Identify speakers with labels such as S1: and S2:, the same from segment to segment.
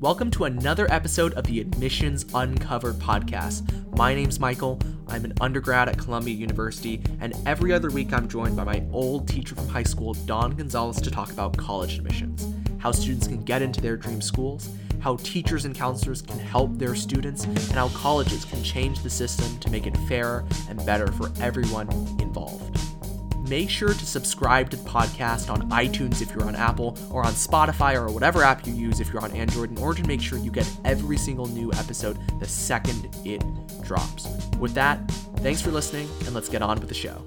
S1: Welcome to another episode of the Admissions Uncovered podcast. My name's Michael. I'm an undergrad at Columbia University, and every other week I'm joined by my old teacher from high school, Don Gonzalez, to talk about college admissions, how students can get into their dream schools, how teachers and counselors can help their students, and how colleges can change the system to make it fairer and better for everyone involved make sure to subscribe to the podcast on iTunes if you're on Apple, or on Spotify, or whatever app you use if you're on Android, in order to make sure you get every single new episode the second it drops. With that, thanks for listening, and let's get on with the show.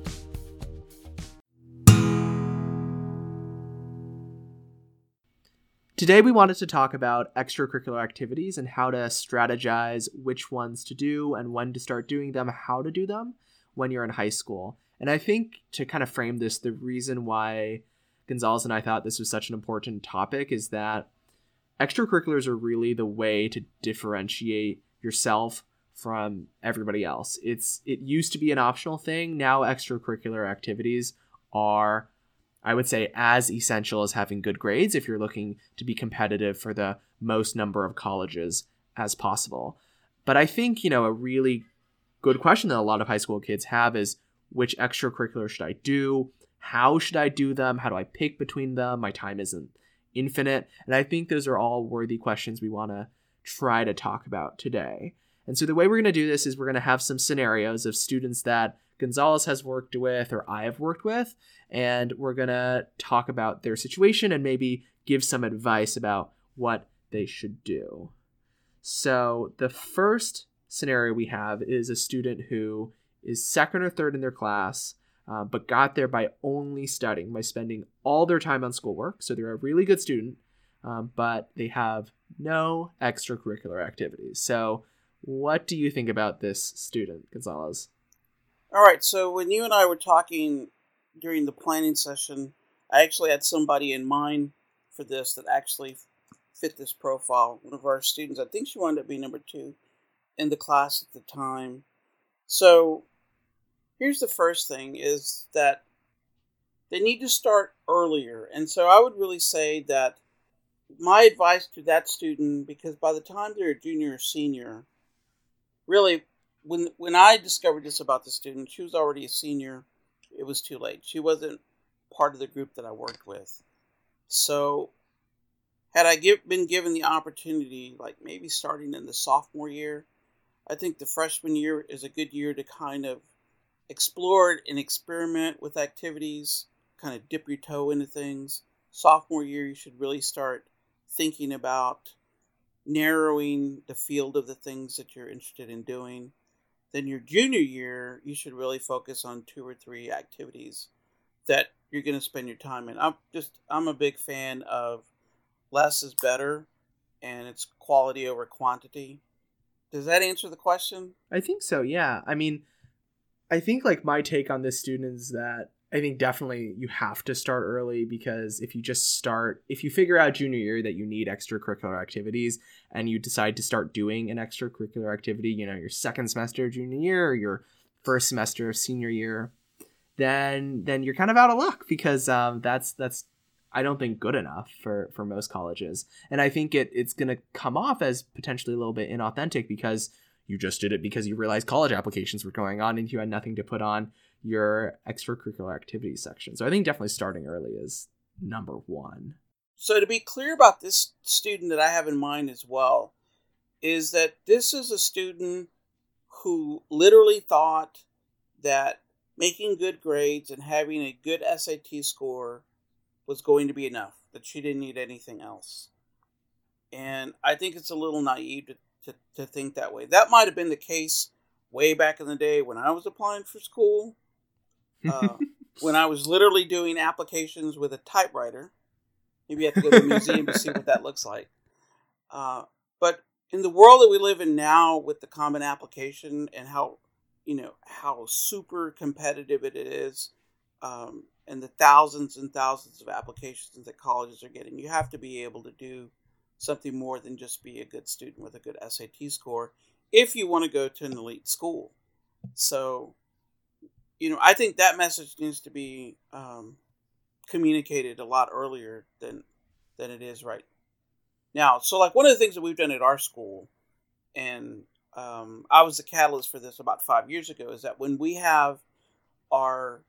S1: Today, we wanted to talk about extracurricular activities and how to strategize which ones to do and when to start doing them, how to do them when you're in high school. And I think to kind of frame this, the reason why Gonzalez and I thought this was such an important topic is that extracurriculars are really the way to differentiate yourself from everybody else. It's it used to be an optional thing. Now extracurricular activities are I would say as essential as having good grades if you're looking to be competitive for the most number of colleges as possible. But I think, you know, a really good question that a lot of high school kids have is which extracurricular should I do? How should I do them? How do I pick between them? My time isn't infinite. And I think those are all worthy questions we want to try to talk about today. And so the way we're going to do this is we're going to have some scenarios of students that Gonzalez has worked with or I have worked with, and we're going to talk about their situation and maybe give some advice about what they should do. So the first scenario we have is a student who is second or third in their class, uh, but got there by only studying, by spending all their time on schoolwork. So they're a really good student, um, but they have no extracurricular activities. So, what do you think about this student, Gonzalez?
S2: All right. So, when you and I were talking during the planning session, I actually had somebody in mind for this that actually fit this profile. One of our students, I think she wound up being number two in the class at the time. So here's the first thing is that they need to start earlier. And so I would really say that my advice to that student, because by the time they're a junior or senior, really, when when I discovered this about the student, she was already a senior. It was too late. She wasn't part of the group that I worked with. So, had I give, been given the opportunity, like maybe starting in the sophomore year, I think the freshman year is a good year to kind of explore and experiment with activities, kind of dip your toe into things. Sophomore year, you should really start thinking about narrowing the field of the things that you're interested in doing. Then your junior year, you should really focus on two or three activities that you're going to spend your time in. I'm just I'm a big fan of less is better and it's quality over quantity. Does that answer the question?
S1: I think so. Yeah. I mean, I think like my take on this student is that I think definitely you have to start early because if you just start, if you figure out junior year that you need extracurricular activities and you decide to start doing an extracurricular activity, you know, your second semester junior year or your first semester of senior year, then then you're kind of out of luck because um, that's that's I don't think good enough for for most colleges, and I think it it's gonna come off as potentially a little bit inauthentic because you just did it because you realized college applications were going on and you had nothing to put on your extracurricular activities section. So I think definitely starting early is number one.
S2: So to be clear about this student that I have in mind as well, is that this is a student who literally thought that making good grades and having a good SAT score was going to be enough, that she didn't need anything else. And I think it's a little naive to to, to think that way. That might have been the case way back in the day when I was applying for school. Uh, when I was literally doing applications with a typewriter. Maybe you have to go to the museum to see what that looks like. Uh, but in the world that we live in now with the common application and how you know how super competitive it is um, and the thousands and thousands of applications that colleges are getting you have to be able to do something more than just be a good student with a good SAT score if you want to go to an elite school. So, you know, I think that message needs to be um, communicated a lot earlier than than it is right Now, so like one of the things that we've done at our school, and um, I was the catalyst for this about five years ago, is that when we have our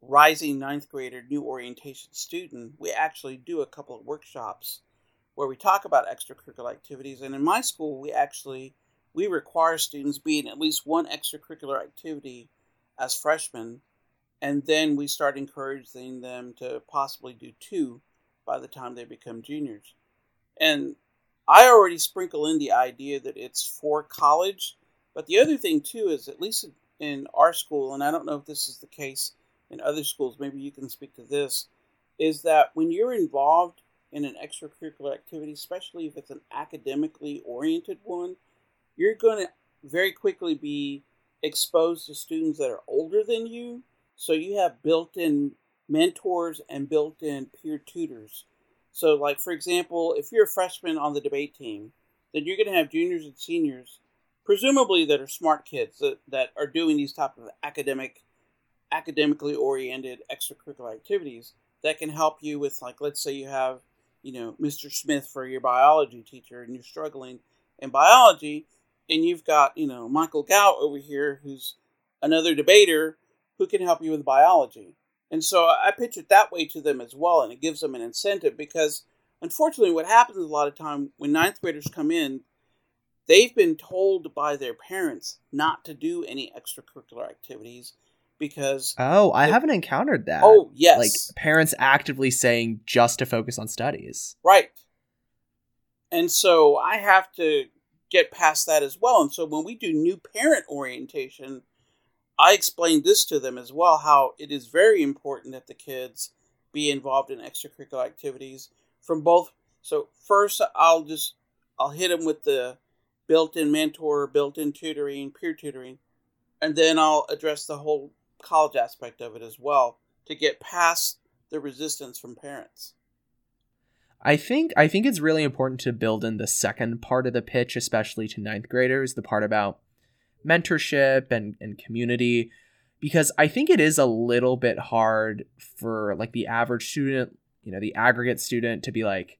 S2: rising ninth grader new orientation student, we actually do a couple of workshops where we talk about extracurricular activities. And in my school, we actually we require students be in at least one extracurricular activity as freshmen, and then we start encouraging them to possibly do two by the time they become juniors. And I already sprinkle in the idea that it's for college, but the other thing too is at least in our school, and I don't know if this is the case in other schools, maybe you can speak to this, is that when you're involved in an extracurricular activity, especially if it's an academically oriented one, you're going to very quickly be exposed to students that are older than you. So you have built in mentors and built in peer tutors. So, like, for example, if you're a freshman on the debate team, then you're going to have juniors and seniors, presumably that are smart kids that, that are doing these type of academic, academically oriented extracurricular activities that can help you with, like, let's say you have, you know, Mr. Smith for your biology teacher and you're struggling in biology, and you've got you know Michael Gout over here, who's another debater who can help you with biology. And so I pitch it that way to them as well, and it gives them an incentive because unfortunately, what happens a lot of time when ninth graders come in, they've been told by their parents not to do any extracurricular activities because
S1: oh i haven't encountered that
S2: oh yes
S1: like parents actively saying just to focus on studies
S2: right and so i have to get past that as well. And so when we do new parent orientation, I explained this to them as well how it is very important that the kids be involved in extracurricular activities from both. So first, I'll just I'll hit them with the built-in mentor, built-in tutoring, peer tutoring, and then I'll address the whole college aspect of it as well to get past the resistance from parents.
S1: I think I think it's really important to build in the second part of the pitch, especially to ninth graders, the part about mentorship and, and community, because I think it is a little bit hard for like the average student, you know, the aggregate student to be like,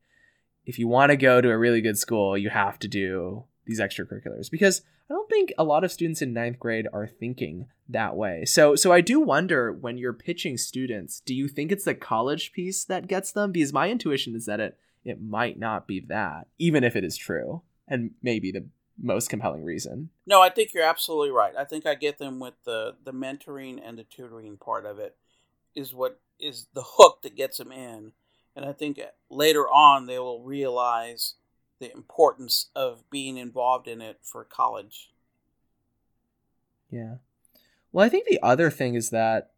S1: if you want to go to a really good school, you have to do these extracurriculars. Because I don't think a lot of students in ninth grade are thinking that way. So so I do wonder when you're pitching students, do you think it's the college piece that gets them? Because my intuition is that it it might not be that, even if it is true, and maybe the most compelling reason.
S2: No, I think you're absolutely right. I think I get them with the the mentoring and the tutoring part of it is what is the hook that gets them in. And I think later on they will realize the importance of being involved in it for college.
S1: Yeah. Well, I think the other thing is that,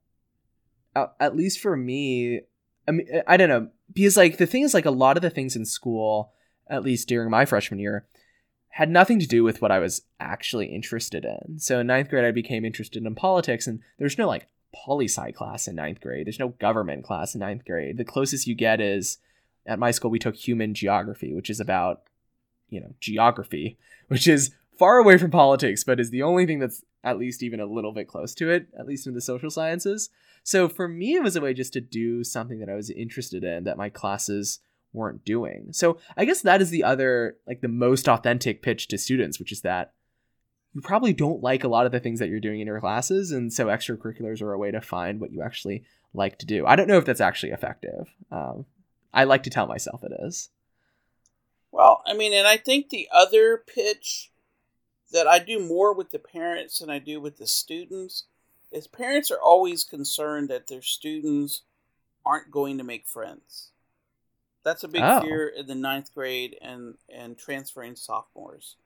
S1: at least for me, I mean, I don't know, because like the thing is, like a lot of the things in school, at least during my freshman year, had nothing to do with what I was actually interested in. So in ninth grade, I became interested in politics, and there's no like poli sci class in ninth grade. There's no government class in ninth grade. The closest you get is at my school, we took human geography, which is about you know, geography, which is far away from politics, but is the only thing that's at least even a little bit close to it, at least in the social sciences. So for me, it was a way just to do something that I was interested in that my classes weren't doing. So I guess that is the other, like the most authentic pitch to students, which is that you probably don't like a lot of the things that you're doing in your classes. And so extracurriculars are a way to find what you actually like to do. I don't know if that's actually effective. Um, I like to tell myself it is.
S2: Well, I mean, and I think the other pitch that I do more with the parents than I do with the students is parents are always concerned that their students aren't going to make friends. That's a big oh. fear in the ninth grade and and transferring sophomores.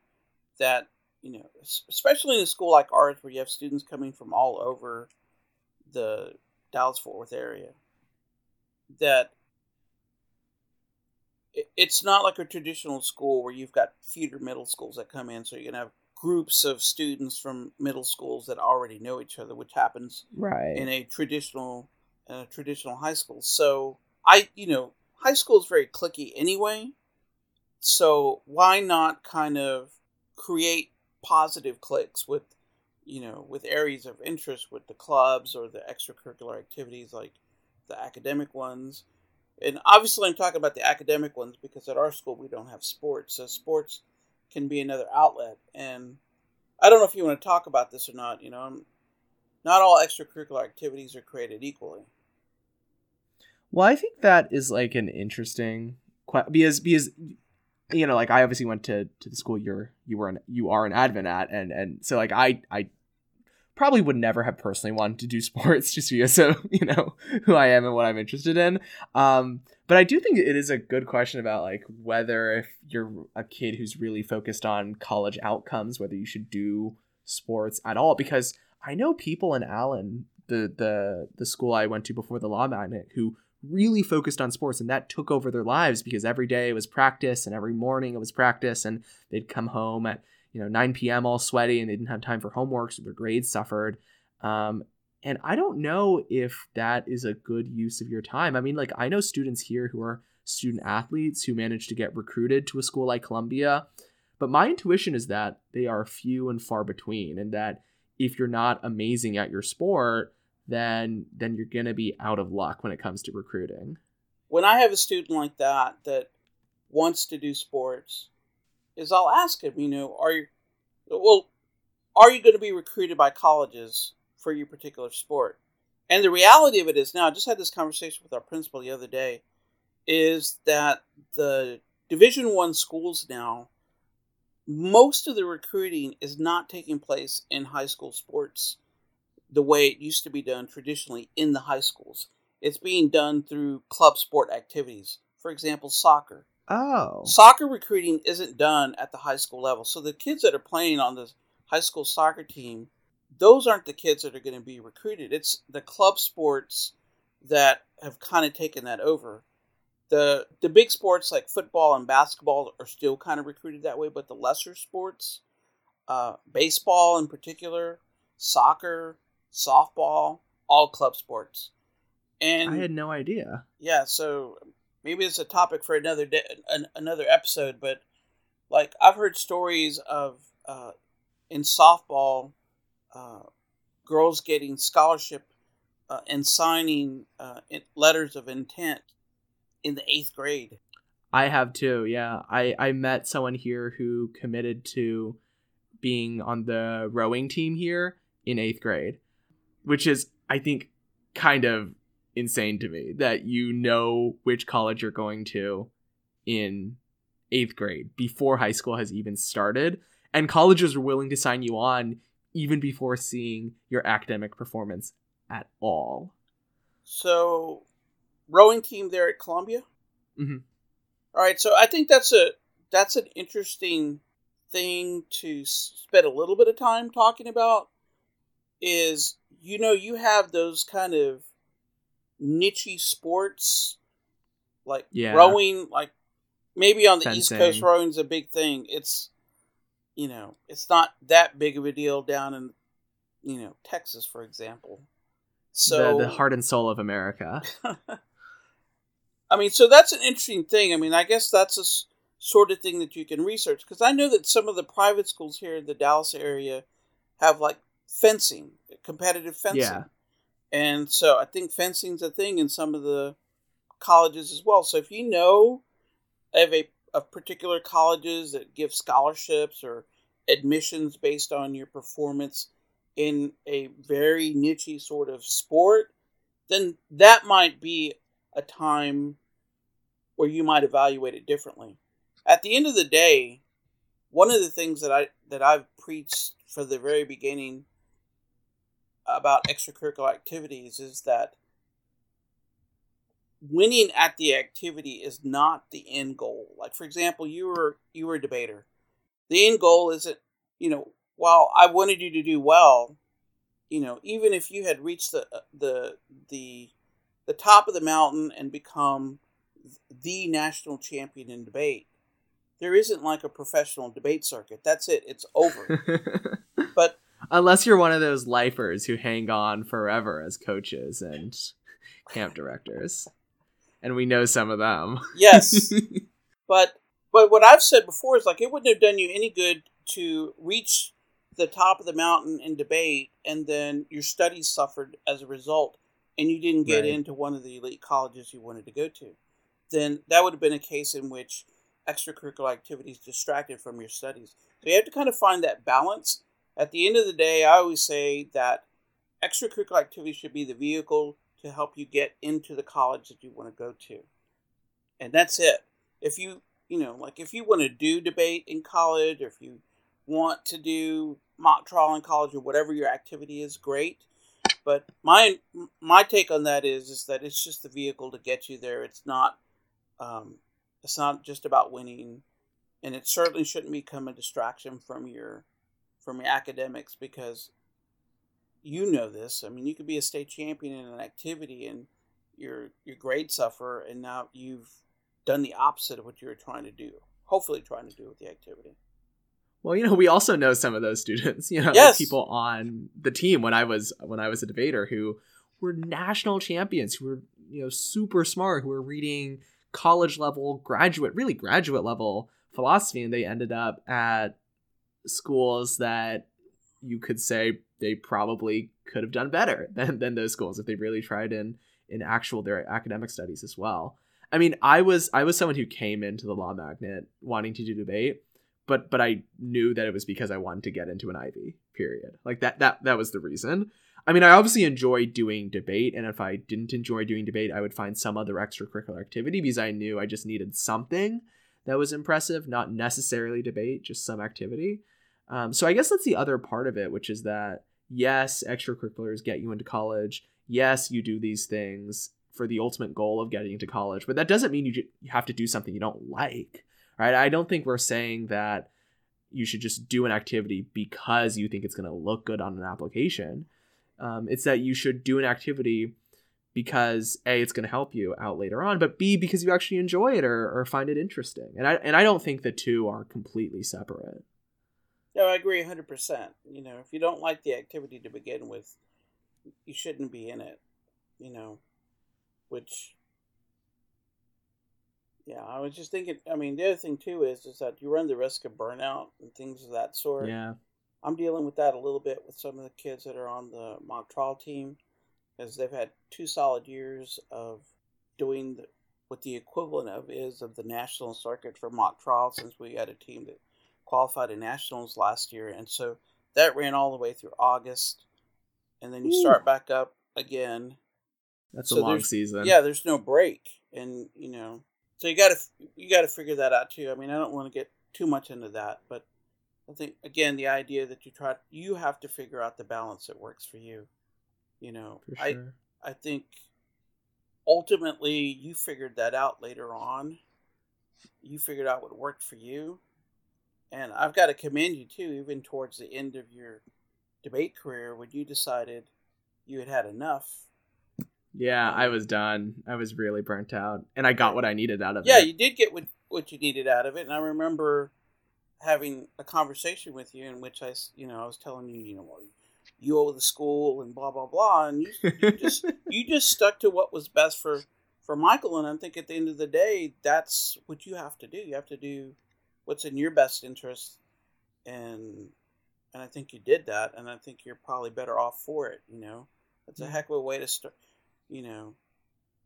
S2: That you know, especially in a school like ours where you have students coming from all over the Dallas Fort Worth area, that it's not like a traditional school where you've got feeder middle schools that come in, so you're gonna have groups of students from middle schools that already know each other, which happens
S1: right
S2: in a traditional in a traditional high school. So I, you know, high school is very clicky anyway. So why not kind of create positive cliques with, you know, with areas of interest with the clubs or the extracurricular activities like the academic ones and obviously I'm talking about the academic ones because at our school we don't have sports, so sports can be another outlet. And I don't know if you want to talk about this or not. You know, um, not all extracurricular activities are created equally.
S1: Well, I think that is like an interesting because because you know like I obviously went to to the school you're you were an you are an advent at and and so like I I probably would never have personally wanted to do sports just because of you know who I am and what I'm interested in. Um, but I do think it is a good question about like whether if you're a kid who's really focused on college outcomes, whether you should do sports at all. Because I know people in Allen, the the the school I went to before the law magnet, who really focused on sports and that took over their lives because every day it was practice and every morning it was practice and they'd come home at you know 9 p.m. all sweaty and they didn't have time for homework, so their grades suffered. Um, and I don't know if that is a good use of your time. I mean, like I know students here who are student athletes who manage to get recruited to a school like Columbia, but my intuition is that they are few and far between, and that if you're not amazing at your sport, then then you're gonna be out of luck when it comes to recruiting.
S2: When I have a student like that that wants to do sports, is I'll ask him, you know, are you, well, are you going to be recruited by colleges for your particular sport? And the reality of it is now, I just had this conversation with our principal the other day, is that the Division One schools now, most of the recruiting is not taking place in high school sports the way it used to be done traditionally in the high schools. It's being done through club sport activities. For example, soccer.
S1: Oh.
S2: Soccer recruiting isn't done at the high school level. So the kids that are playing on the high school soccer team, those aren't the kids that are going to be recruited. It's the club sports that have kind of taken that over. The the big sports like football and basketball are still kind of recruited that way, but the lesser sports, uh, baseball in particular, soccer, softball, all club sports. And
S1: I had no idea.
S2: Yeah, so maybe it's a topic for another day, an, another episode. But like I've heard stories of uh, in softball, uh, girls getting scholarship uh, and signing uh, letters of intent in the eighth grade.
S1: I have too. Yeah, I I met someone here who committed to being on the rowing team here in eighth grade, which is I think kind of insane to me that you know which college you're going to in eighth grade before high school has even started. And colleges are willing to sign you on even before seeing your academic performance at all.
S2: So, rowing team there at Columbia.
S1: Mm-hmm.
S2: All right, so I think that's a that's an interesting thing to spend a little bit of time talking about. Is you know you have those kind of niche sports, like yeah. rowing, like maybe on the Fencing. East Coast, rowing's a big thing. It's you know, it's not that big of a deal down in you know Texas, for example.
S1: So the, the heart and soul of America.
S2: I mean, so that's an interesting thing. I mean, I guess that's a sort of thing that you can research because I know that some of the private schools here in the Dallas area have like fencing, competitive fencing. Yeah. And so I think fencing's a thing in some of the colleges as well. So if you know of a of particular colleges that give scholarships or admissions based on your performance in a very niche sort of sport, then that might be a time where you might evaluate it differently. At the end of the day, one of the things that I that I've preached for the very beginning about extracurricular activities is that winning at the activity is not the end goal. Like for example, you were you were a debater. The end goal isn't, you know, while I wanted you to do well, you know, even if you had reached the uh, the the the top of the mountain and become the national champion in debate, there isn't like a professional debate circuit. That's it. It's over. but
S1: Unless you're one of those lifers who hang on forever as coaches and camp directors. And we know some of them.
S2: Yes. but but what I've said before is like it wouldn't have done you any good to reach the top of the mountain in debate and then your studies suffered as a result and you didn't get right. into one of the elite colleges you wanted to go to. then that would have been a case in which extracurricular activities distracted from your studies. So you have to kind of find that balance. At the end of the day, I always say that extracurricular activities should be the vehicle to help you get into the college that you want to go to. And that's it. If you, you know, like if you want to do debate in college or if you want to do mock trial in college or whatever your activity is, great. But my my take on that is is that it's just the vehicle to get you there. It's not um, it's not just about winning, and it certainly shouldn't become a distraction from your from your academics because you know this. I mean, you could be a state champion in an activity and your your grades suffer, and now you've done the opposite of what you were trying to do. Hopefully, trying to do with the activity.
S1: Well, you know, we also know some of those students. You know,
S2: yes.
S1: people on the team when I was when I was a debater who were national champions, who were you know super smart, who were reading college level, graduate, really graduate level philosophy, and they ended up at schools that you could say they probably could have done better than, than those schools if they really tried in in actual their academic studies as well. I mean, I was I was someone who came into the law magnet wanting to do debate but but I knew that it was because I wanted to get into an Ivy. Period. Like that that that was the reason. I mean, I obviously enjoy doing debate, and if I didn't enjoy doing debate, I would find some other extracurricular activity because I knew I just needed something that was impressive, not necessarily debate, just some activity. Um, so I guess that's the other part of it, which is that yes, extracurriculars get you into college. Yes, you do these things for the ultimate goal of getting into college, but that doesn't mean you, you have to do something you don't like right? I don't think we're saying that you should just do an activity because you think it's going to look good on an application. Um, it's that you should do an activity because a it's going to help you out later on, but b because you actually enjoy it or, or find it interesting. And I and I don't think the two are completely separate.
S2: No, I agree 100%. You know, if you don't like the activity to begin with, you shouldn't be in it, you know, which yeah, I was just thinking. I mean, the other thing too is is that you run the risk of burnout and things of that sort.
S1: Yeah,
S2: I'm dealing with that a little bit with some of the kids that are on the mock trial team, because they've had two solid years of doing the, what the equivalent of is of the national circuit for mock trial. Since we had a team that qualified in nationals last year, and so that ran all the way through August, and then you Ooh. start back up again.
S1: That's so a long season.
S2: Yeah, there's no break, and you know so you got to you got to figure that out too. I mean, I don't want to get too much into that, but I think again the idea that you try you have to figure out the balance that works for you. You know,
S1: sure. I
S2: I think ultimately you figured that out later on. You figured out what worked for you. And I've got to commend you too, even towards the end of your debate career when you decided you had had enough
S1: yeah, I was done. I was really burnt out, and I got what I needed out of
S2: yeah,
S1: it.
S2: Yeah, you did get what what you needed out of it, and I remember having a conversation with you in which I, you know, I was telling you, you know, you owe the school and blah blah blah, and you, you just you just stuck to what was best for for Michael, and I think at the end of the day, that's what you have to do. You have to do what's in your best interest, and and I think you did that, and I think you're probably better off for it. You know, it's a mm-hmm. heck of a way to start you know,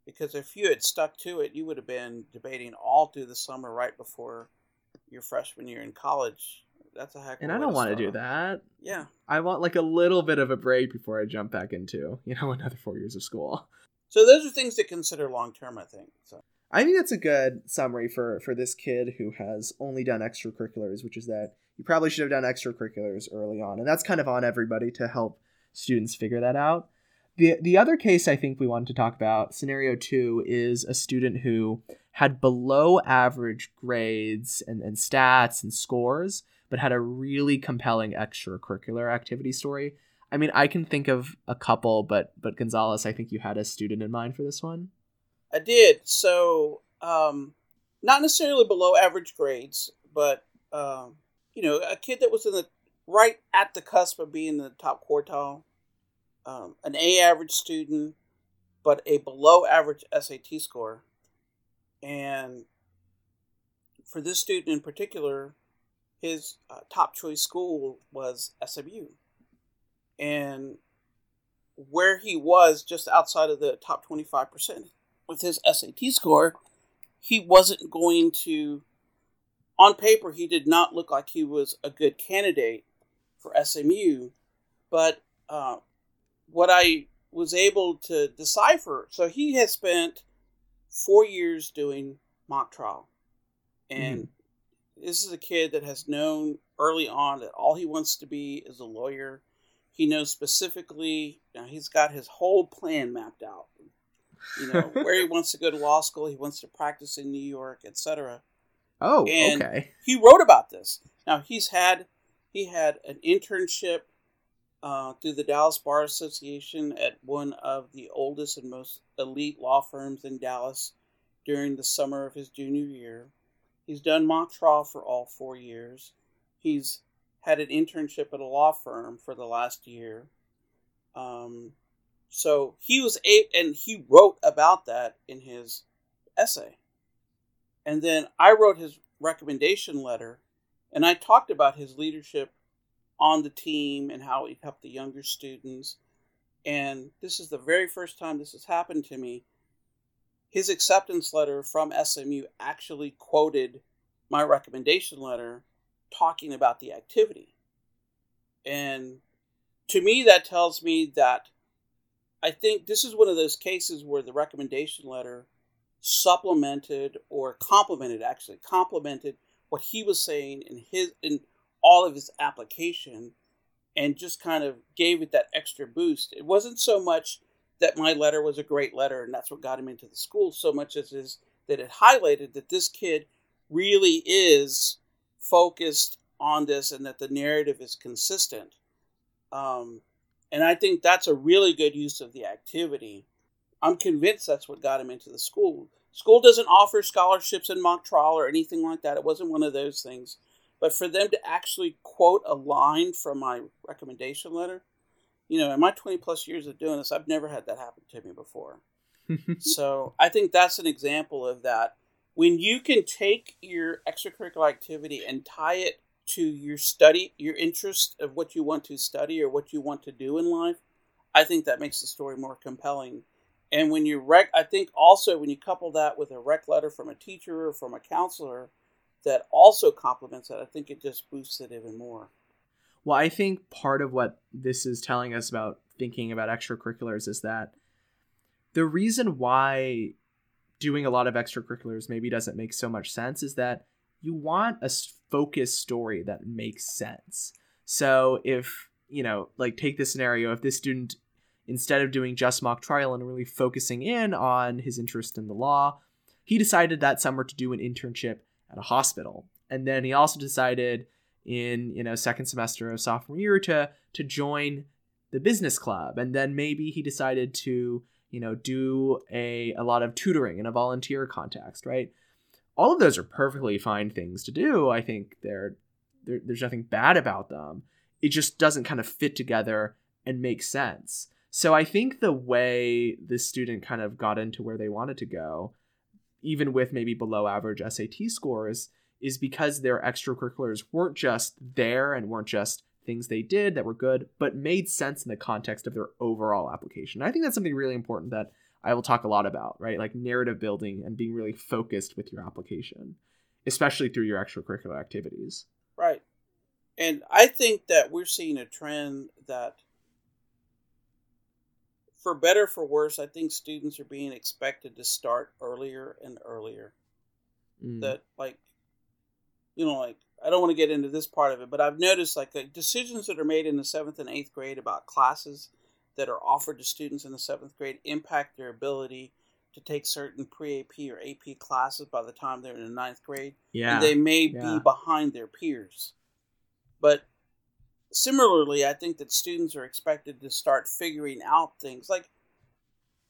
S2: because if you had stuck to it, you would have been debating all through the summer right before your freshman year in college. That's a heck.
S1: And I don't want to do that.
S2: Yeah,
S1: I want like a little bit of a break before I jump back into you know another four years of school.
S2: So those are things to consider long term. I think. So.
S1: I think that's a good summary for for this kid who has only done extracurriculars, which is that you probably should have done extracurriculars early on, and that's kind of on everybody to help students figure that out. The the other case I think we wanted to talk about, scenario two, is a student who had below average grades and, and stats and scores, but had a really compelling extracurricular activity story. I mean, I can think of a couple, but but Gonzalez, I think you had a student in mind for this one.
S2: I did. So, um, not necessarily below average grades, but um, you know, a kid that was in the right at the cusp of being in the top quartile um, an A average student, but a below average SAT score. And for this student in particular, his uh, top choice school was SMU. And where he was just outside of the top 25% with his SAT score, he wasn't going to. On paper, he did not look like he was a good candidate for SMU, but uh, what I was able to decipher, so he has spent four years doing mock trial, and mm. this is a kid that has known early on that all he wants to be is a lawyer. He knows specifically, Now he's got his whole plan mapped out. You know, where he wants to go to law school, he wants to practice in New York, etc.
S1: Oh, and okay.
S2: He wrote about this. Now he's had he had an internship uh, through the Dallas Bar Association at one of the oldest and most elite law firms in Dallas during the summer of his junior year. He's done mock trial for all four years. He's had an internship at a law firm for the last year. Um, so he was a, and he wrote about that in his essay. And then I wrote his recommendation letter, and I talked about his leadership on the team and how he helped the younger students. And this is the very first time this has happened to me. His acceptance letter from SMU actually quoted my recommendation letter talking about the activity. And to me, that tells me that I think this is one of those cases where the recommendation letter supplemented or complemented, actually, complemented what he was saying in his in all of his application and just kind of gave it that extra boost. It wasn't so much that my letter was a great letter and that's what got him into the school, so much as is that it highlighted that this kid really is focused on this and that the narrative is consistent. Um, and I think that's a really good use of the activity. I'm convinced that's what got him into the school. School doesn't offer scholarships in mock trial or anything like that. It wasn't one of those things. But for them to actually quote a line from my recommendation letter, you know, in my 20 plus years of doing this, I've never had that happen to me before. so I think that's an example of that. When you can take your extracurricular activity and tie it to your study, your interest of what you want to study or what you want to do in life, I think that makes the story more compelling. And when you rec, I think also when you couple that with a rec letter from a teacher or from a counselor, that also complements it, I think it just boosts it even more.
S1: Well, I think part of what this is telling us about thinking about extracurriculars is that the reason why doing a lot of extracurriculars maybe doesn't make so much sense is that you want a focused story that makes sense. So if, you know, like take this scenario, if this student instead of doing just mock trial and really focusing in on his interest in the law, he decided that summer to do an internship at a hospital. And then he also decided in you know second semester of sophomore year to to join the business club and then maybe he decided to you know do a, a lot of tutoring in a volunteer context right all of those are perfectly fine things to do. I think they're, they're there's nothing bad about them. It just doesn't kind of fit together and make sense. So i think the way this student kind of got into where they wanted to go even with maybe below average SAT scores, is because their extracurriculars weren't just there and weren't just things they did that were good, but made sense in the context of their overall application. I think that's something really important that I will talk a lot about, right? Like narrative building and being really focused with your application, especially through your extracurricular activities.
S2: Right. And I think that we're seeing a trend that for better for worse, I think students are being expected to start earlier and earlier. Mm. That like, you know, like I don't want to get into this part of it, but I've noticed like, like decisions that are made in the seventh and eighth grade about classes that are offered to students in the seventh grade impact their ability to take certain pre AP or AP classes by the time they're in the ninth grade. Yeah, and they may yeah. be behind their peers. But similarly, I think that students are expected to start figuring out things like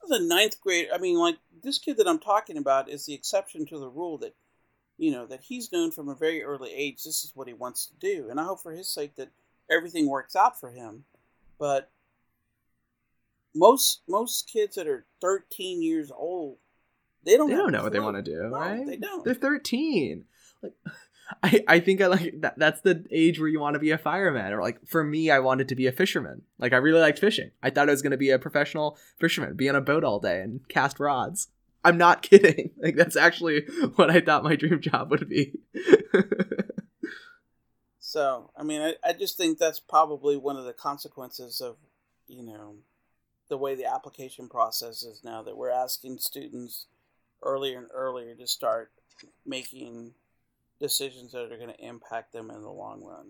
S2: the ninth grade. I mean, like this kid that I'm talking about is the exception to the rule that you know that he's known from a very early age this is what he wants to do, and I hope for his sake that everything works out for him. But most most kids that are 13 years old, they don't
S1: they don't know what they want to do,
S2: no,
S1: right?
S2: They don't.
S1: They're 13. Like I, I think I like that that's the age where you want to be a fireman or like for me I wanted to be a fisherman. Like I really liked fishing. I thought I was going to be a professional fisherman, be on a boat all day and cast rods. I'm not kidding. Like that's actually what I thought my dream job would be.
S2: so, I mean, I, I just think that's probably one of the consequences of, you know, the way the application process is now that we're asking students earlier and earlier to start making decisions that are going to impact them in the long run.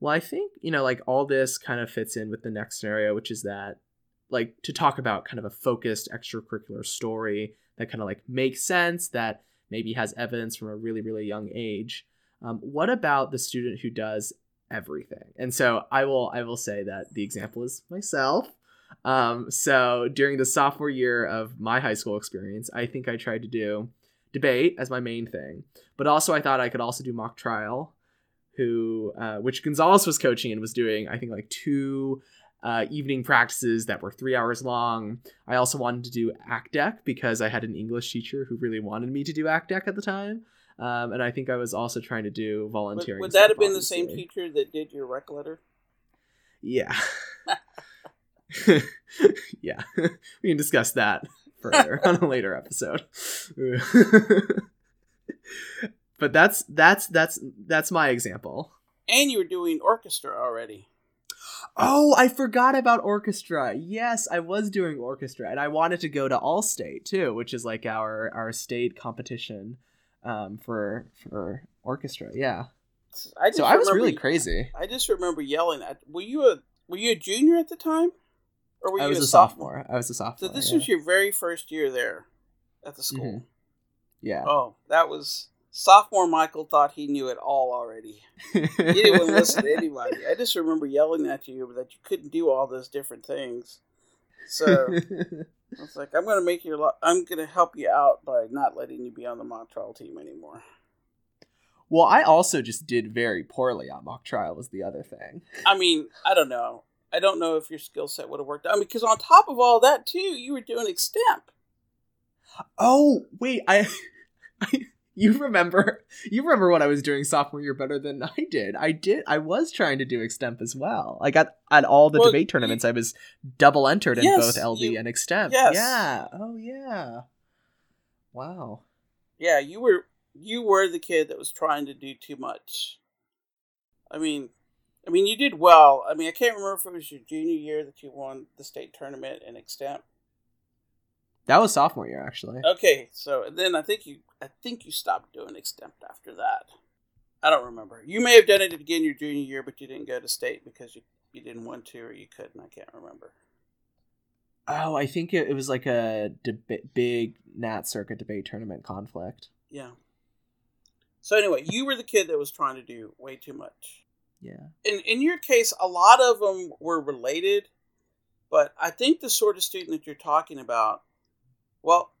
S1: Well, I think, you know, like all this kind of fits in with the next scenario, which is that, like, to talk about kind of a focused extracurricular story that kind of like makes sense, that maybe has evidence from a really, really young age. Um, what about the student who does everything? And so I will, I will say that the example is myself. Um, so during the sophomore year of my high school experience, I think I tried to do debate as my main thing, but also I thought I could also do mock trial, who uh, which Gonzalez was coaching and was doing I think like two uh, evening practices that were three hours long. I also wanted to do AcDec because I had an English teacher who really wanted me to do AcDec at the time. Um, and I think I was also trying to do volunteering.
S2: Would, would that have been obviously. the same teacher that did your rec letter?
S1: Yeah. yeah, we can discuss that further on a later episode. but that's that's that's that's my example.
S2: And you were doing orchestra already.
S1: Oh, I forgot about orchestra. Yes, I was doing orchestra, and I wanted to go to All State too, which is like our our state competition um, for for orchestra. Yeah. I so I was really crazy.
S2: I just remember yelling at. Were you a Were you a junior at the time?
S1: Or were you I was a, sophomore? sophomore? I was a sophomore.
S2: So this
S1: yeah.
S2: was your very first year there at the school. Mm-hmm.
S1: Yeah.
S2: Oh, that was sophomore. Michael thought he knew it all already. he didn't listen to anybody. I just remember yelling at you that you couldn't do all those different things. So I was like, I'm going to make your. Lo- I'm going to help you out by not letting you be on the mock trial team anymore.
S1: Well, I also just did very poorly on mock trial. Was the other thing.
S2: I mean, I don't know. I don't know if your skill set would have worked out because on top of all that too, you were doing extemp.
S1: Oh wait, I, I, you remember you remember what I was doing sophomore year better than I did. I did. I was trying to do extemp as well. I got at all the well, debate tournaments. You, I was double entered in yes, both LD you, and extemp. Yes. Yeah. Oh yeah. Wow.
S2: Yeah, you were you were the kid that was trying to do too much. I mean, I mean, you did well. I mean, I can't remember if it was your junior year that you won the state tournament in extemp.
S1: That was sophomore year, actually.
S2: Okay, so then I think you, I think you stopped doing extemp after that. I don't remember. You may have done it again your junior year, but you didn't go to state because you you didn't want to or you couldn't. I can't remember.
S1: Oh, I think it, it was like a deb- big Nat Circuit debate tournament conflict.
S2: Yeah. So anyway, you were the kid that was trying to do way too much.
S1: Yeah.
S2: In in your case, a lot of them were related, but I think the sort of student that you're talking about, well,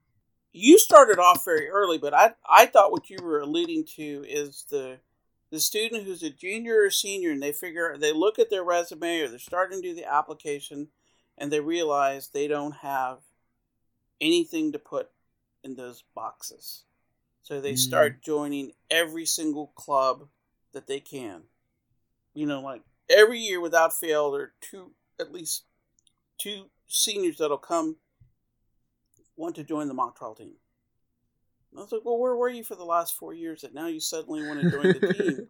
S2: you started off very early, but I I thought what you were alluding to is the the student who's a junior or senior and they figure they look at their resume or they're starting to do the application and they realize they don't have anything to put in those boxes. So they mm. start joining every single club that they can you know, like every year without fail, there are two, at least two seniors that'll come want to join the mock trial team. And I was like, well, where were you for the last four years that now you suddenly want to join the team?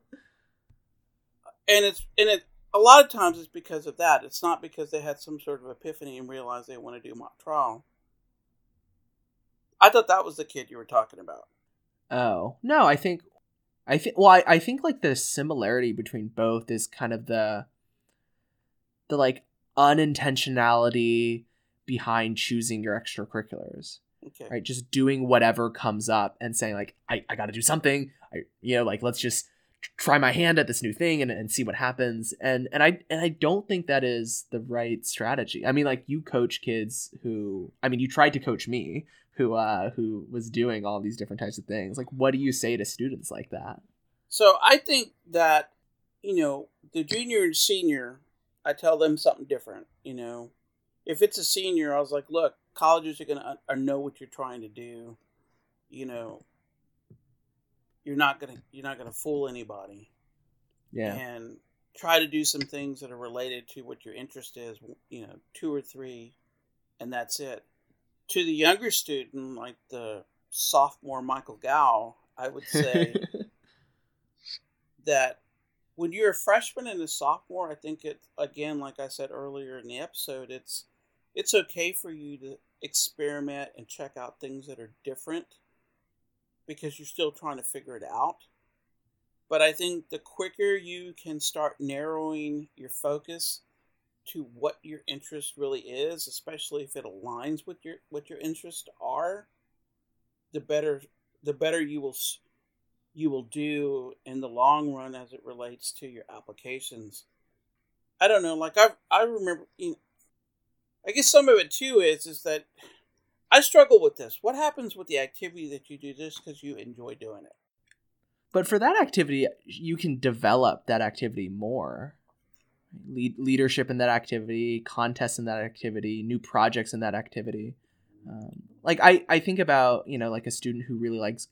S2: and it's and it a lot of times it's because of that. It's not because they had some sort of epiphany and realized they want to do mock trial. I thought that was the kid you were talking about.
S1: Oh no, I think I think well, I, I think like the similarity between both is kind of the the like unintentionality behind choosing your extracurriculars. Okay. Right, just doing whatever comes up and saying like I, I got to do something. I you know like let's just try my hand at this new thing and, and see what happens. And and I and I don't think that is the right strategy. I mean like you coach kids who I mean you tried to coach me who uh who was doing all these different types of things. Like what do you say to students like that?
S2: So i think that you know the junior and senior i tell them something different you know. If it's a senior i was like look colleges are gonna uh, know what you're trying to do you know. You're not gonna you're not gonna fool anybody.
S1: Yeah.
S2: And try to do some things that are related to what your interest is you know two or three and that's it to the younger student, like the sophomore Michael Gow, I would say that when you're a freshman and a sophomore, I think it again, like I said earlier in the episode, it's it's okay for you to experiment and check out things that are different because you're still trying to figure it out. But I think the quicker you can start narrowing your focus to what your interest really is, especially if it aligns with your what your interests are, the better the better you will you will do in the long run as it relates to your applications. I don't know, like I I remember you know, I guess some of it too is is that I struggle with this. What happens with the activity that you do just because you enjoy doing it?
S1: But for that activity, you can develop that activity more. Lead, leadership in that activity, contests in that activity, new projects in that activity. Um, like I, I think about you know like a student who really likes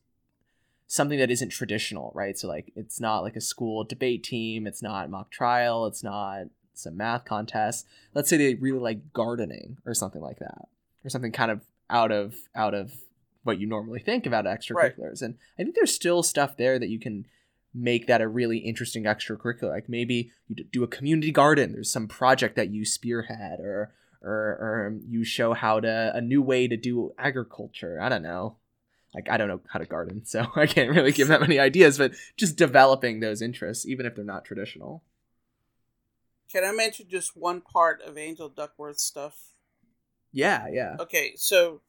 S1: something that isn't traditional, right? So like it's not like a school debate team, it's not mock trial, it's not some math contest. Let's say they really like gardening or something like that, or something kind of out of out of what you normally think about extracurriculars. Right. And I think there's still stuff there that you can make that a really interesting extracurricular. Like maybe you do a community garden. There's some project that you spearhead, or or, or you show how to a new way to do agriculture. I don't know. Like I don't know how to garden, so I can't really give that many ideas. But just developing those interests, even if they're not traditional.
S2: Can I mention just one part of Angela Duckworth's stuff?
S1: Yeah, yeah.
S2: Okay, so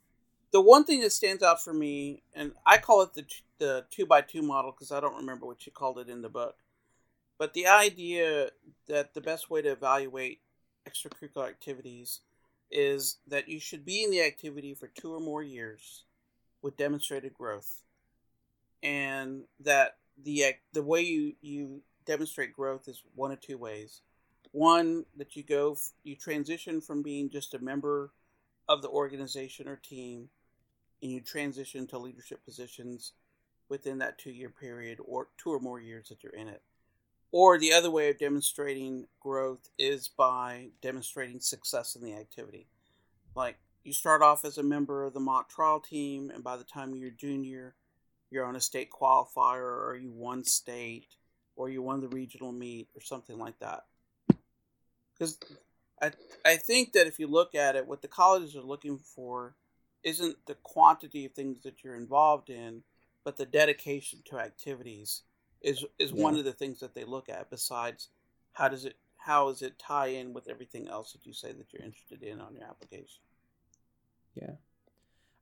S2: the one thing that stands out for me, and I call it the the two by two model because I don't remember what you called it in the book, but the idea that the best way to evaluate extracurricular activities is that you should be in the activity for two or more years with demonstrated growth, and that the the way you you demonstrate growth is one of two ways. One that you go you transition from being just a member of the organization or team and you transition to leadership positions within that two year period or two or more years that you're in it. Or the other way of demonstrating growth is by demonstrating success in the activity. Like you start off as a member of the mock trial team, and by the time you're junior, you're on a state qualifier, or you won state, or you won the regional meet, or something like that. Because I, I think that if you look at it, what the colleges are looking for isn't the quantity of things that you're involved in, but the dedication to activities is is yeah. one of the things that they look at. Besides, how does it how does it tie in with everything else that you say that you're interested in on your application?
S1: Yeah.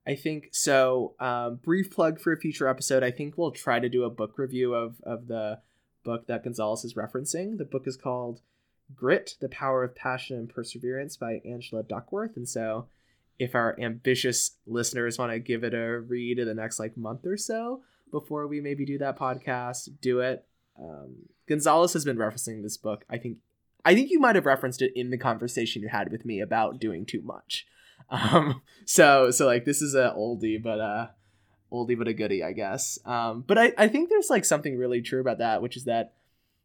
S1: I think so. Um, brief plug for a future episode. I think we'll try to do a book review of, of the book that Gonzalez is referencing. The book is called Grit, The Power of Passion and Perseverance by Angela Duckworth. And so if our ambitious listeners want to give it a read in the next like month or so before we maybe do that podcast, do it. Um, Gonzalez has been referencing this book. I think I think you might have referenced it in the conversation you had with me about doing too much. Um, so so like this is a oldie, but uh oldie but a goodie, I guess. Um, but I, I think there's like something really true about that, which is that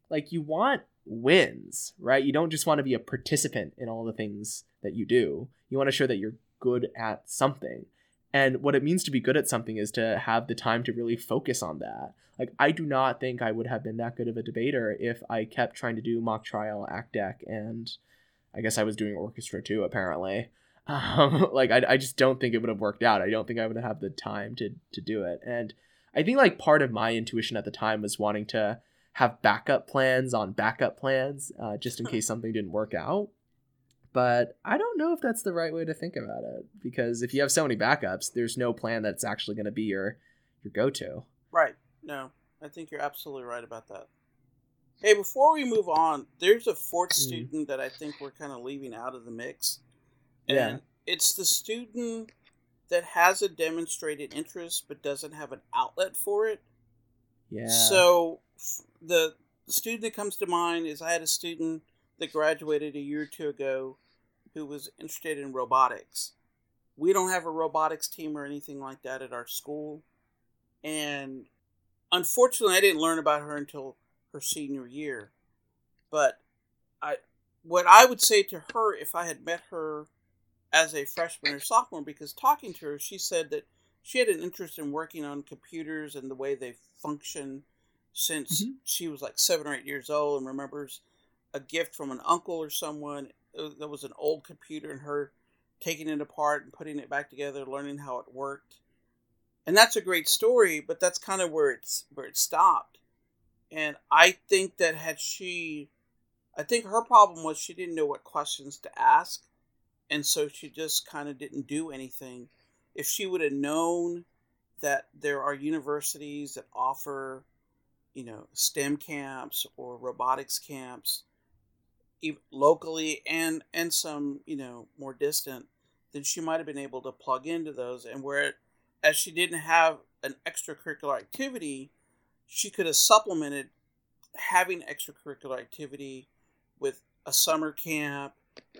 S1: like you want wins, right? You don't just want to be a participant in all the things that you do. You want to show that you're good at something. And what it means to be good at something is to have the time to really focus on that. Like, I do not think I would have been that good of a debater if I kept trying to do mock trial, AcDec, and I guess I was doing orchestra too, apparently. Um, like, I, I just don't think it would have worked out. I don't think I would have the time to, to do it. And I think, like, part of my intuition at the time was wanting to have backup plans on backup plans uh, just in case something didn't work out. But I don't know if that's the right way to think about it because if you have so many backups, there's no plan that's actually going to be your your go to.
S2: Right. No, I think you're absolutely right about that. Hey, before we move on, there's a fourth mm. student that I think we're kind of leaving out of the mix. And yeah. it's the student that has a demonstrated interest but doesn't have an outlet for it. Yeah. So the student that comes to mind is I had a student that graduated a year or two ago who was interested in robotics. We don't have a robotics team or anything like that at our school. And unfortunately, I didn't learn about her until her senior year. But I what I would say to her if I had met her as a freshman or sophomore because talking to her, she said that she had an interest in working on computers and the way they function since mm-hmm. she was like seven or eight years old and remembers a gift from an uncle or someone. Uh, there was an old computer and her taking it apart and putting it back together, learning how it worked. And that's a great story, but that's kind of where it's where it stopped. And I think that had she I think her problem was she didn't know what questions to ask, and so she just kind of didn't do anything. If she would have known that there are universities that offer, you know, STEM camps or robotics camps, locally and and some you know more distant, then she might have been able to plug into those. And where, as she didn't have an extracurricular activity, she could have supplemented having extracurricular activity with a summer camp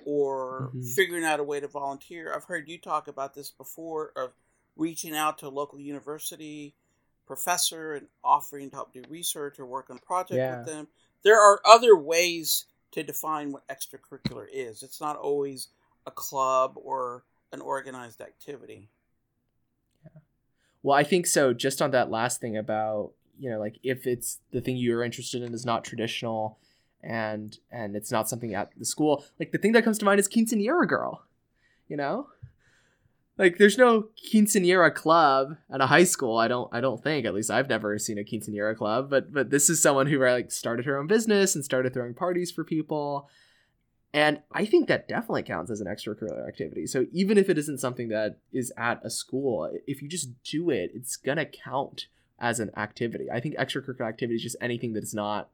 S2: or mm-hmm. figuring out a way to volunteer. I've heard you talk about this before of reaching out to a local university professor and offering to help do research or work on a project yeah. with them. There are other ways to define what extracurricular is. It's not always a club or an organized activity.
S1: Yeah. Well, I think so. Just on that last thing about, you know, like if it's the thing you're interested in is not traditional, and and it's not something at the school. Like the thing that comes to mind is quinceanera girl, you know. Like there's no quinceanera club at a high school. I don't I don't think at least I've never seen a quinceanera club. But but this is someone who like started her own business and started throwing parties for people. And I think that definitely counts as an extracurricular activity. So even if it isn't something that is at a school, if you just do it, it's gonna count as an activity. I think extracurricular activity is just anything that is not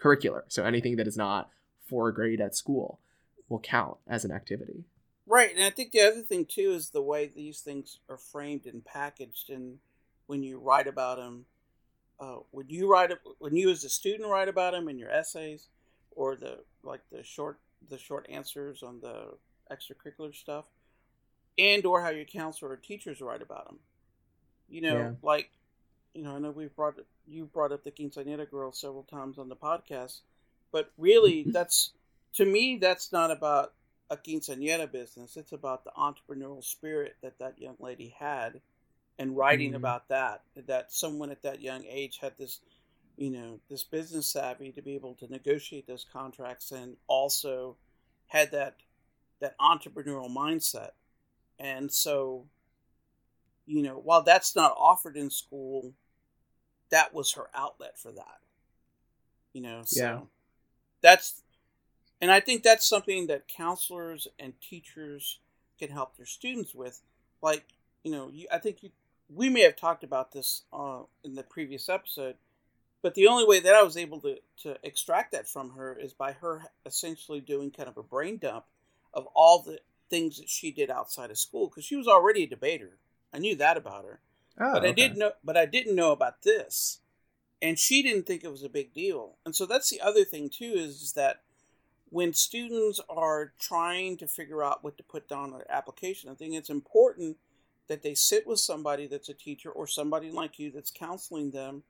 S1: curricular. So anything that is not for a grade at school will count as an activity.
S2: Right, and I think the other thing too is the way these things are framed and packaged, and when you write about them, uh, when you write when you as a student write about them in your essays, or the like the short the short answers on the extracurricular stuff, and or how your counselor or teachers write about them. You know, yeah. like you know, I know we've brought you brought up the quinceañera girl several times on the podcast, but really, that's to me, that's not about a quinceañera business. It's about the entrepreneurial spirit that that young lady had, and writing mm-hmm. about that. That someone at that young age had this, you know, this business savvy to be able to negotiate those contracts, and also had that that entrepreneurial mindset. And so, you know, while that's not offered in school, that was her outlet for that. You know, so yeah. that's and I think that's something that counselors and teachers can help their students with. Like, you know, you, I think you, we may have talked about this uh, in the previous episode, but the only way that I was able to, to extract that from her is by her essentially doing kind of a brain dump of all the things that she did outside of school because she was already a debater. I knew that about her. Oh, but I didn't know. But I didn't know about this, and she didn't think it was a big deal. And so that's the other thing too is, is that when students are trying to figure out what to put down on their application, I think it's important that they sit with somebody that's a teacher or somebody like you that's counseling them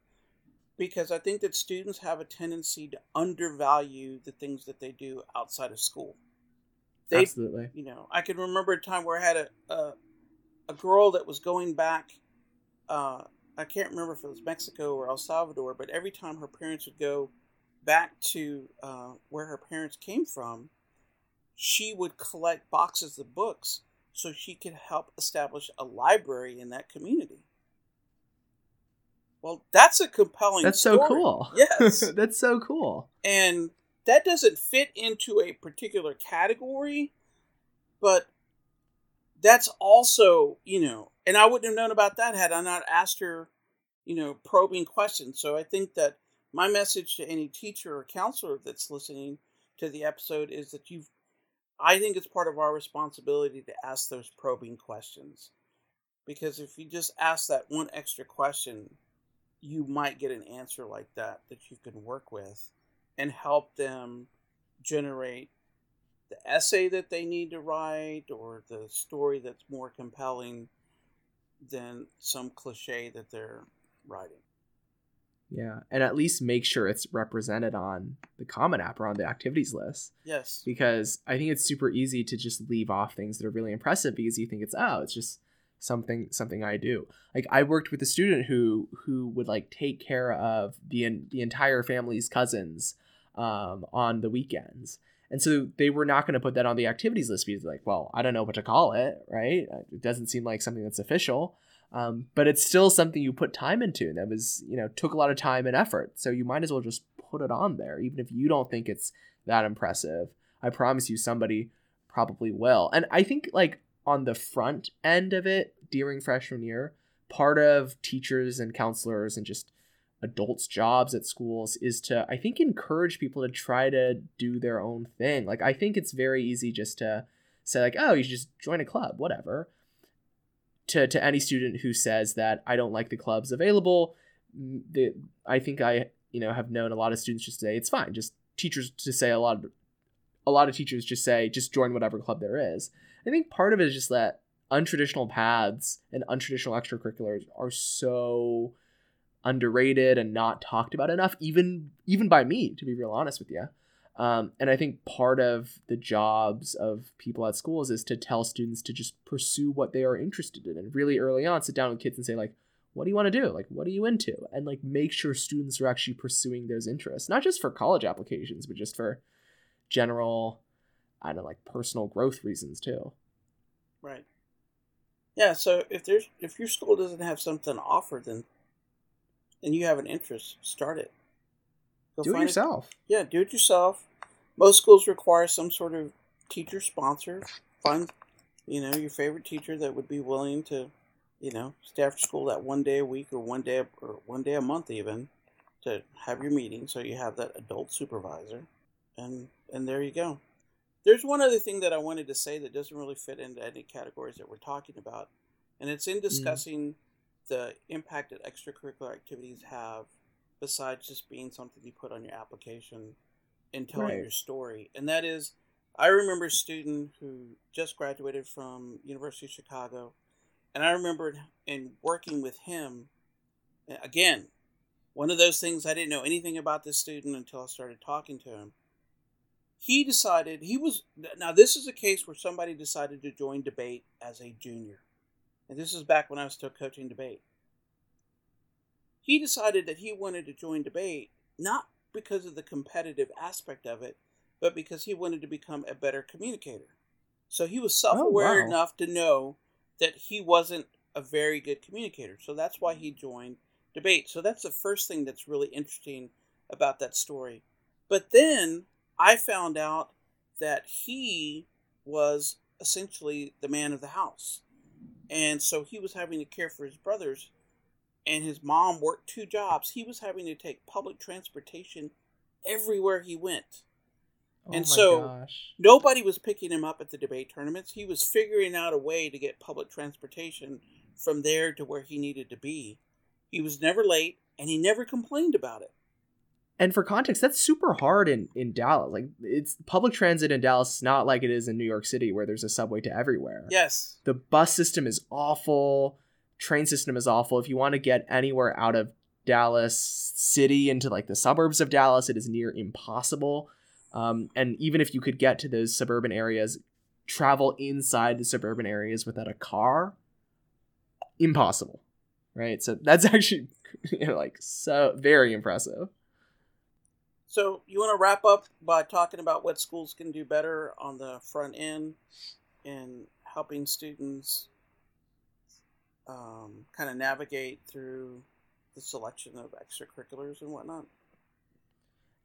S2: because I think that students have a tendency to undervalue the things that they do outside of school.
S1: They, Absolutely.
S2: You know, I can remember a time where I had a, a, a girl that was going back uh, I can't remember if it was Mexico or El Salvador, but every time her parents would go back to uh, where her parents came from, she would collect boxes of books so she could help establish a library in that community. Well, that's a compelling.
S1: That's
S2: story.
S1: so cool.
S2: Yes,
S1: that's so cool.
S2: And that doesn't fit into a particular category, but that's also, you know, and I wouldn't have known about that had I not asked her, you know, probing questions. So I think that my message to any teacher or counselor that's listening to the episode is that you've, I think it's part of our responsibility to ask those probing questions. Because if you just ask that one extra question, you might get an answer like that that you can work with and help them generate the essay that they need to write or the story that's more compelling than some cliche that they're writing.
S1: Yeah, and at least make sure it's represented on the Common App or on the activities list.
S2: Yes.
S1: Because I think it's super easy to just leave off things that are really impressive because you think it's oh, it's just something something I do. Like I worked with a student who who would like take care of the the entire family's cousins um, on the weekends. And so they were not going to put that on the activities list because like, well, I don't know what to call it, right? It doesn't seem like something that's official. Um, but it's still something you put time into that was you know took a lot of time and effort. So you might as well just put it on there even if you don't think it's that impressive. I promise you somebody probably will. And i think like on the front end of it during freshman year part of teachers and counselors and just adults jobs at schools is to i think encourage people to try to do their own thing. Like i think it's very easy just to say like oh you should just join a club whatever to to any student who says that I don't like the clubs available, the I think I you know have known a lot of students just say it's fine. Just teachers to say a lot of a lot of teachers just say just join whatever club there is. I think part of it is just that untraditional paths and untraditional extracurriculars are so underrated and not talked about enough even even by me to be real honest with you um, and I think part of the jobs of people at schools is to tell students to just pursue what they are interested in and really early on sit down with kids and say like, what do you want to do? Like, what are you into? And like make sure students are actually pursuing those interests, not just for college applications, but just for general, I don't know, like personal growth reasons too.
S2: Right. Yeah. So if there's if your school doesn't have something to offer, then and you have an interest, start it.
S1: Go do it yourself.
S2: It. Yeah, do it yourself. Most schools require some sort of teacher sponsor. Find, you know, your favorite teacher that would be willing to, you know, stay after school that one day a week or one day or one day a month even, to have your meeting. So you have that adult supervisor, and and there you go. There's one other thing that I wanted to say that doesn't really fit into any categories that we're talking about, and it's in mm. discussing mm. the impact that extracurricular activities have besides just being something you put on your application and telling right. your story. And that is, I remember a student who just graduated from University of Chicago, and I remembered in working with him. Again, one of those things I didn't know anything about this student until I started talking to him. He decided he was now. This is a case where somebody decided to join debate as a junior, and this is back when I was still coaching debate he decided that he wanted to join debate not because of the competitive aspect of it, but because he wanted to become a better communicator. So he was self aware oh, wow. enough to know that he wasn't a very good communicator. So that's why he joined debate. So that's the first thing that's really interesting about that story. But then I found out that he was essentially the man of the house. And so he was having to care for his brothers and his mom worked two jobs, he was having to take public transportation everywhere he went. Oh and so gosh. nobody was picking him up at the debate tournaments. He was figuring out a way to get public transportation from there to where he needed to be. He was never late and he never complained about it.
S1: And for context, that's super hard in, in Dallas. Like it's public transit in Dallas is not like it is in New York City where there's a subway to everywhere.
S2: Yes.
S1: The bus system is awful train system is awful. If you want to get anywhere out of Dallas city into like the suburbs of Dallas, it is near impossible. Um, and even if you could get to those suburban areas, travel inside the suburban areas without a car, impossible. Right. So that's actually you know, like so very impressive.
S2: So you want to wrap up by talking about what schools can do better on the front end in helping students um, kind of navigate through the selection of extracurriculars and whatnot?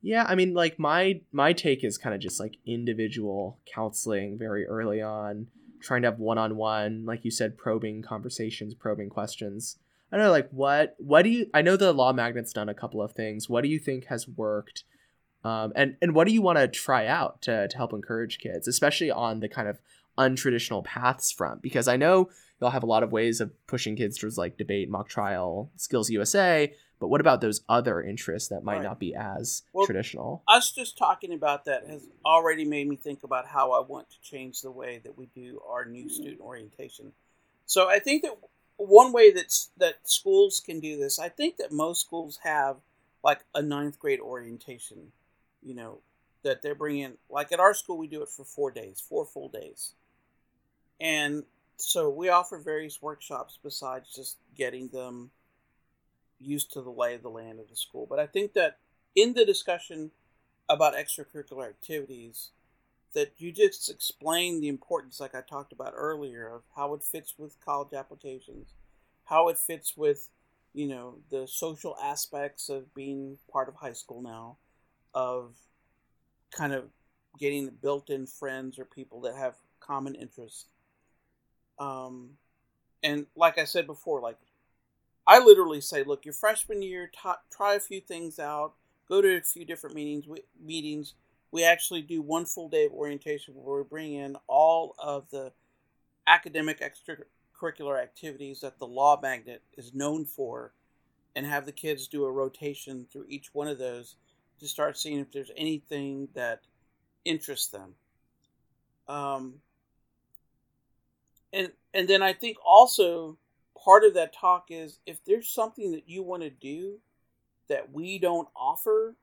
S1: Yeah, I mean, like my my take is kind of just like individual counseling very early on, trying to have one on one, like you said, probing conversations, probing questions. I know, like what what do you? I know the law magnet's done a couple of things. What do you think has worked? Um, and and what do you want to try out to to help encourage kids, especially on the kind of untraditional paths from Because I know you'll have a lot of ways of pushing kids towards like debate, mock trial, SkillsUSA. But what about those other interests that might right. not be as well, traditional?
S2: Us just talking about that has already made me think about how I want to change the way that we do our new student orientation. So I think that one way that that schools can do this, I think that most schools have like a ninth grade orientation, you know, that they're bringing. Like at our school, we do it for four days, four full days, and so we offer various workshops besides just getting them used to the lay of the land of the school. But I think that in the discussion about extracurricular activities, that you just explain the importance, like I talked about earlier, of how it fits with college applications, how it fits with, you know, the social aspects of being part of high school now, of kind of getting built in friends or people that have common interests. Um, and like I said before, like I literally say, look, your freshman year, t- try a few things out, go to a few different meetings. We, meetings. We actually do one full day of orientation where we bring in all of the academic extracurricular activities that the law magnet is known for, and have the kids do a rotation through each one of those to start seeing if there's anything that interests them. Um, and and then I think also part of that talk is if there's something that you want to do that we don't offer,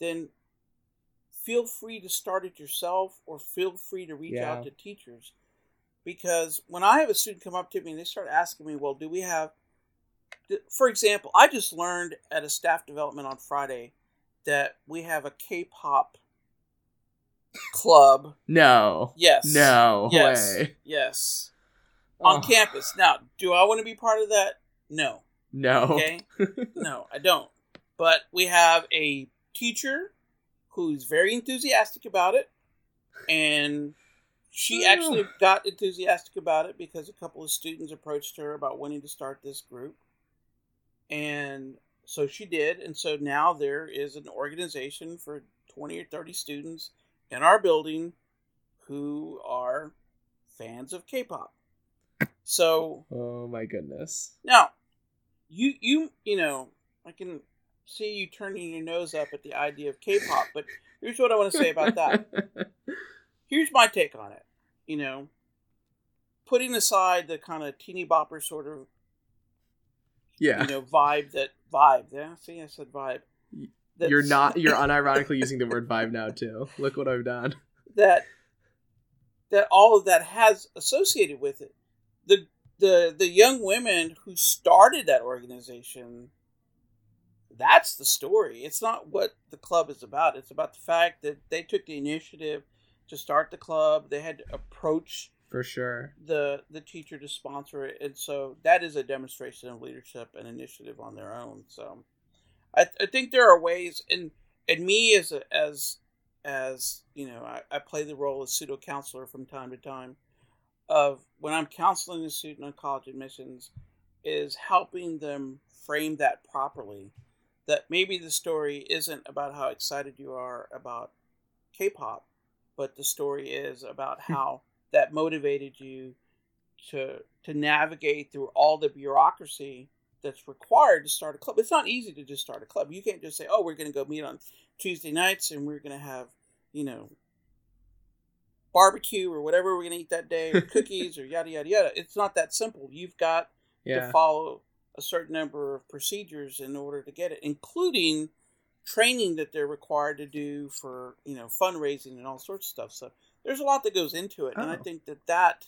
S2: then feel free to start it yourself or feel free to reach yeah. out to teachers. Because when I have a student come up to me and they start asking me, well, do we have, for example, I just learned at a staff development on Friday that we have a K pop club.
S1: No.
S2: Yes.
S1: No
S2: yes.
S1: way.
S2: Yes on oh. campus. Now, do I want to be part of that? No.
S1: No.
S2: Okay. no, I don't. But we have a teacher who's very enthusiastic about it, and she oh. actually got enthusiastic about it because a couple of students approached her about wanting to start this group, and so she did. And so now there is an organization for twenty or thirty students in our building who are fans of K-pop so.
S1: Oh my goodness.
S2: Now, you you you know I can see you turning your nose up at the idea of K-pop, but here's what I want to say about that. here's my take on it. You know, putting aside the kind of teeny bopper sort of
S1: yeah
S2: you know vibe that vibe yeah see i said vibe
S1: That's, you're not you're unironically using the word vibe now too. Look what i've done.
S2: That that all of that has associated with it. The the the young women who started that organization that's the story. It's not what the club is about. It's about the fact that they took the initiative to start the club. They had to approach
S1: for sure.
S2: the the teacher to sponsor it. And so that is a demonstration of leadership and initiative on their own. So i, I think there are ways and and me as a, as as you know I, I play the role as pseudo counselor from time to time of when I'm counseling a student on college admissions is helping them frame that properly. That maybe the story isn't about how excited you are about K pop, but the story is about hmm. how that motivated you to to navigate through all the bureaucracy that's required to start a club. It's not easy to just start a club. You can't just say, "Oh, we're going to go meet on Tuesday nights and we're going to have, you know, barbecue or whatever we're gonna eat that day, or cookies or yada yada yada. It's not that simple. You've got yeah. to follow a certain number of procedures in order to get it, including training that they're required to do for you know fundraising and all sorts of stuff. So there's a lot that goes into it, oh. and I oh. think that that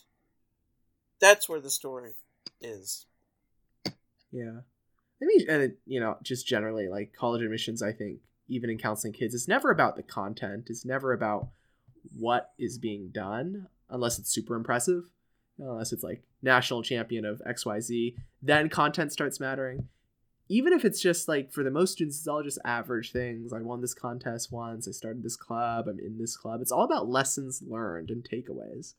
S2: that's where the story is.
S1: Yeah, I mean, and it, you know, just generally like college admissions, I think even in counseling kids, it's never about the content. It's never about what is being done unless it's super impressive unless it's like national champion of xyz then content starts mattering. Even if it's just like for the most students it's all just average things i won this contest once i started this club i'm in this club. It's all about lessons learned and takeaways.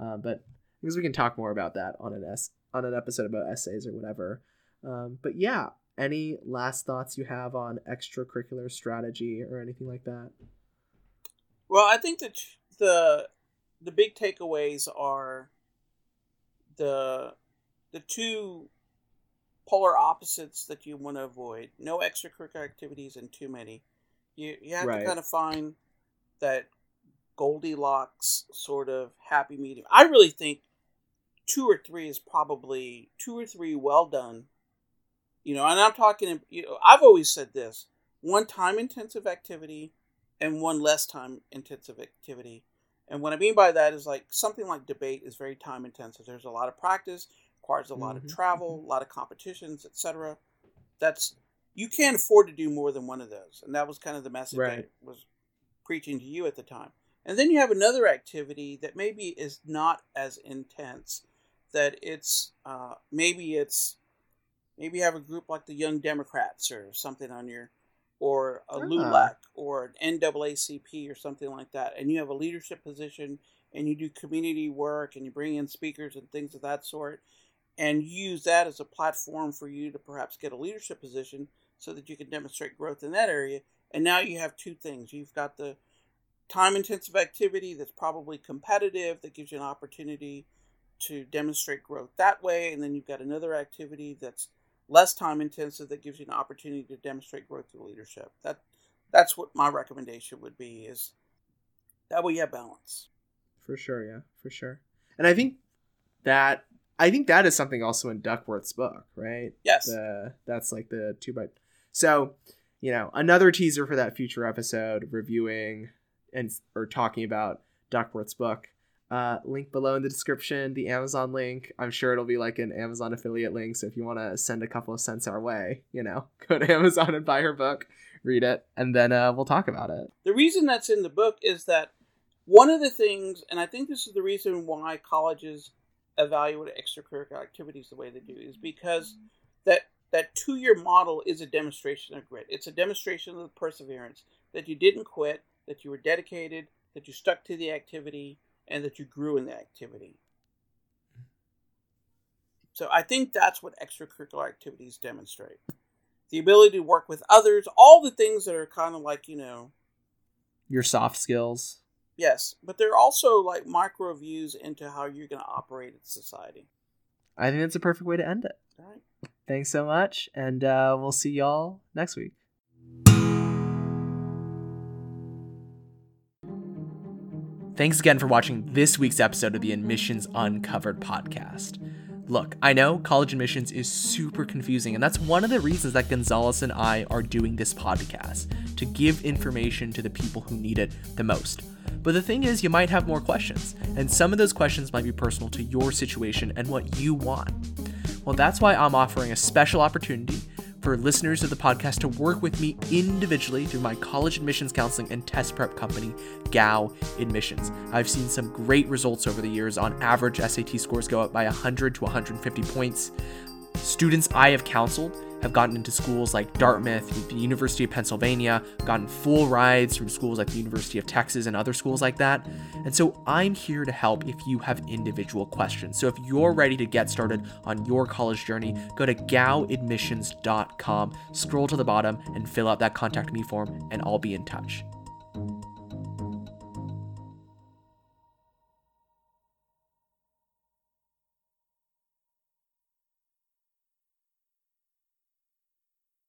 S1: Uh, but because we can talk more about that on an s on an episode about essays or whatever um, but yeah any last thoughts you have on extracurricular strategy or anything like that
S2: well, I think that the the big takeaways are the the two polar opposites that you want to avoid. No extracurricular activities and too many. You you have right. to kind of find that Goldilocks sort of happy medium. I really think two or three is probably two or three well done You know, and I'm talking. You know, I've always said this: one time-intensive activity and one less time-intensive activity. And what I mean by that is like something like debate is very time-intensive. There's a lot of practice, requires a lot
S1: Mhm,
S2: of travel, a lot of competitions, etc. That's you can't afford to do more than one of those, and that was kind of the message I was preaching to you at the time. And then you have another activity that maybe is not as intense. That it's uh, maybe it's maybe you have a group like the Young Democrats or something on your, or a
S1: Ah.
S2: LULAC or an NAACP or something like that, and you have a leadership position and you do community work and you bring in speakers and things of that sort, and use that as a platform for you to perhaps get a leadership position so that you can demonstrate growth in that area. And now you have two things. You've got the time intensive activity that's probably competitive that gives you an opportunity to demonstrate growth that way and then you've got another activity that's less time intensive that gives you an opportunity to demonstrate growth through leadership that that's what my recommendation would be is that way you have balance
S1: For sure, yeah, for sure. And I think that I think that is something also in Duckworth's book, right?
S2: yes
S1: The that's like the two by so, you know, another teaser for that future episode reviewing and or talking about Duckworth's book. Uh, link below in the description, the Amazon link. I'm sure it'll be like an Amazon affiliate link. So if you want to send a couple of cents our way, you know, go to Amazon and buy her book, read it, and then uh, we'll talk about it.
S2: the reason that's in the book is that one of the things and i think this is the reason why colleges evaluate extracurricular activities the way they do is because that that two-year model is a demonstration of grit it's a demonstration of perseverance that you didn't quit that you were dedicated that you stuck to the activity and that you grew in the activity so i think that's what extracurricular activities demonstrate the ability to work with others all the things that are kind of like you know
S1: Your soft skills.
S2: Yes, but they're also like micro views into how you're going to operate in society.
S1: I think that's a perfect way to end it.
S2: All right.
S1: Thanks so much, and uh, we'll see y'all next week. Thanks again for watching this week's episode of the Admissions Uncovered podcast. Look, I know college admissions is super confusing, and that's one of the reasons that Gonzalez and I are doing this podcast to give information to the people who need it the most. But the thing is, you might have more questions, and some of those questions might be personal to your situation and what you want. Well, that's why I'm offering a special opportunity for listeners of the podcast to work with me individually through my college admissions counseling and test prep company, GAO Admissions. I've seen some great results over the years. On average, SAT scores go up by 100 to 150 points. Students I have counseled have gotten into schools like Dartmouth, the University of Pennsylvania, gotten full rides from schools like the University of Texas and other schools like that. And so I'm here to help if you have individual questions. So if you're ready to get started on your college journey, go to gowadmissions.com, scroll to the bottom, and fill out that contact me form, and I'll be in touch.